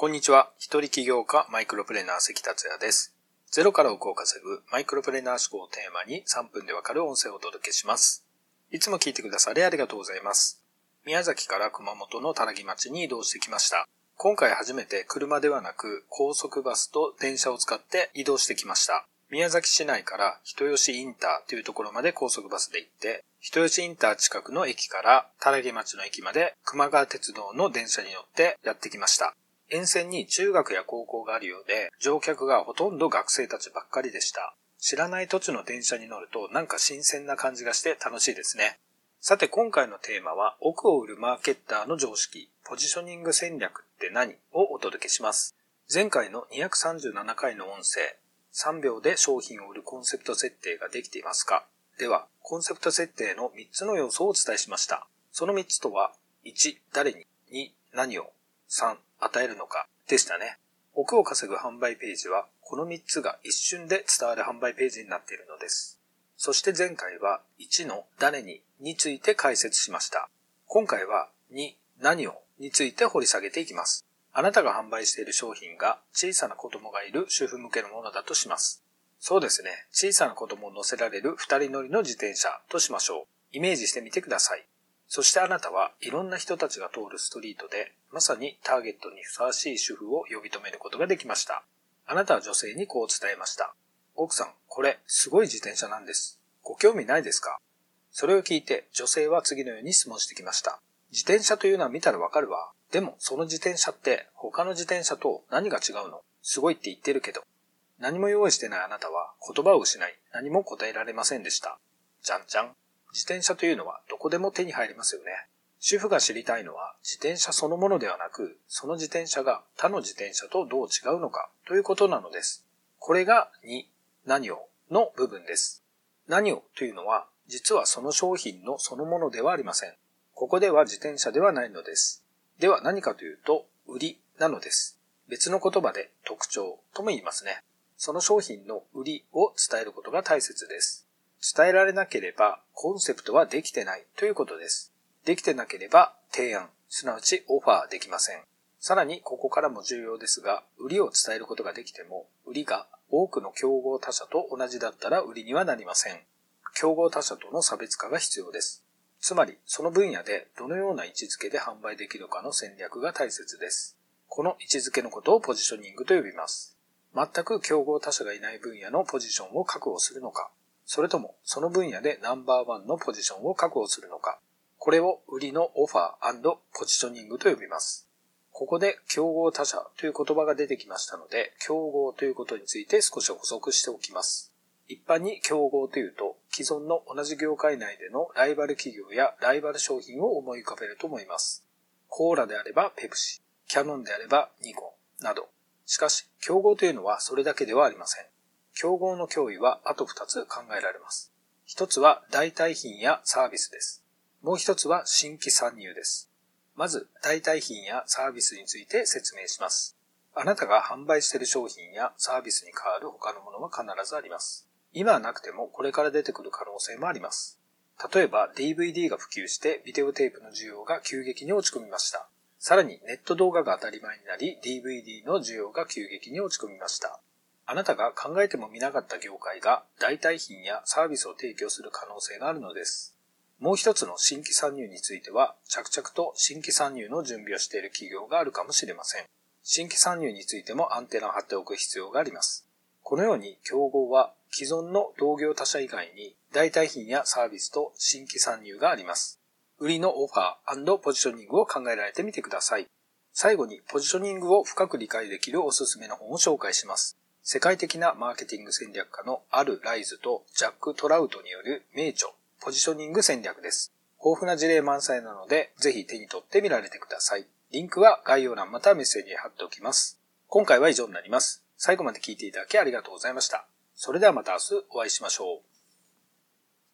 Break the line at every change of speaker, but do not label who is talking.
こんにちは。一人起業家マイクロプレーナー関達也です。ゼロから億を稼ぐマイクロプレーナー思考をテーマに3分でわかる音声をお届けします。いつも聞いてくださりありがとうございます。宮崎から熊本の田木町に移動してきました。今回初めて車ではなく高速バスと電車を使って移動してきました。宮崎市内から人吉インターというところまで高速バスで行って、人吉インター近くの駅から田木町の駅まで熊川鉄道の電車に乗ってやってきました。沿線に中学や高校があるようで、乗客がほとんど学生たちばっかりでした。知らない土地の電車に乗るとなんか新鮮な感じがして楽しいですね。さて今回のテーマは奥を売るマーケッターの常識、ポジショニング戦略って何をお届けします。前回の237回の音声、3秒で商品を売るコンセプト設定ができていますかでは、コンセプト設定の3つの要素をお伝えしました。その3つとは、1、誰に、2、何を、3、与えるのかでしたね。億を稼ぐ販売ページは、この3つが一瞬で伝わる販売ページになっているのです。そして前回は1の誰にについて解説しました。今回は2何をについて掘り下げていきます。あなたが販売している商品が小さな子供がいる主婦向けのものだとします。そうですね。小さな子供を乗せられる二人乗りの自転車としましょう。イメージしてみてください。そしてあなたはいろんな人たちが通るストリートで、まさにターゲットにふさわしい主婦を呼び止めることができました。あなたは女性にこう伝えました。奥さん、これ、すごい自転車なんです。ご興味ないですか？それを聞いて女性は次のように質問してきました。自転車というのは見たらわかるわ。でも、その自転車って他の自転車と何が違うの？すごいって言ってるけど。何も用意してないあなたは言葉を失い何も答えられませんでした。じゃんじゃん。自転車というのはどこでも手に入りますよね。主婦が知りたいのは自転車そのものではなく、その自転車が他の自転車とどう違うのかということなのです。これが2、何をの部分です。何をというのは、実はその商品のそのものではありません。ここでは自転車ではないのです。では何かというと、売りなのです。別の言葉で特徴とも言いますね。その商品の売りを伝えることが大切です。伝えられなければコンセプトはできてないということです。できてなければ提案、すなわちオファーできません。さらにここからも重要ですが、売りを伝えることができても、売りが多くの競合他社と同じだったら売りにはなりません。競合他社との差別化が必要です。つまり、その分野でどのような位置づけで販売できるかの戦略が大切です。この位置づけのことをポジショニングと呼びます。全く競合他社がいない分野のポジションを確保するのか、それともその分野でナンバーワンのポジションを確保するのか。これを売りのオファーポジショニングと呼びます。ここで競合他社という言葉が出てきましたので、競合ということについて少し補足しておきます。一般に競合というと、既存の同じ業界内でのライバル企業やライバル商品を思い浮かべると思います。コーラであればペプシ、キャノンであればニコンなど。しかし、競合というのはそれだけではありません。競合の脅威はあと2つ考えられます。1つは代替品やサービスです。もう1つは新規参入です。まず、代替品やサービスについて説明します。あなたが販売している商品やサービスに代わる他のものは必ずあります。今はなくてもこれから出てくる可能性もあります。例えば DVD が普及してビデオテープの需要が急激に落ち込みました。さらにネット動画が当たり前になり DVD の需要が急激に落ち込みました。あなたが考えてもみなかった業界が代替品やサービスを提供する可能性があるのです。もう一つの新規参入については、着々と新規参入の準備をしている企業があるかもしれません。新規参入についてもアンテナを張っておく必要があります。このように競合は既存の同業他社以外に代替品やサービスと新規参入があります。売りのオファーポジショニングを考えられてみてください。最後にポジショニングを深く理解できるおすすめの本を紹介します。世界的なマーケティング戦略家のアル・ライズとジャック・トラウトによる名著、ポジショニング戦略です。豊富な事例満載なので、ぜひ手に取ってみられてください。リンクは概要欄またメッセージに貼っておきます。今回は以上になります。最後まで聞いていただきありがとうございました。それではまた明日お会いしましょう。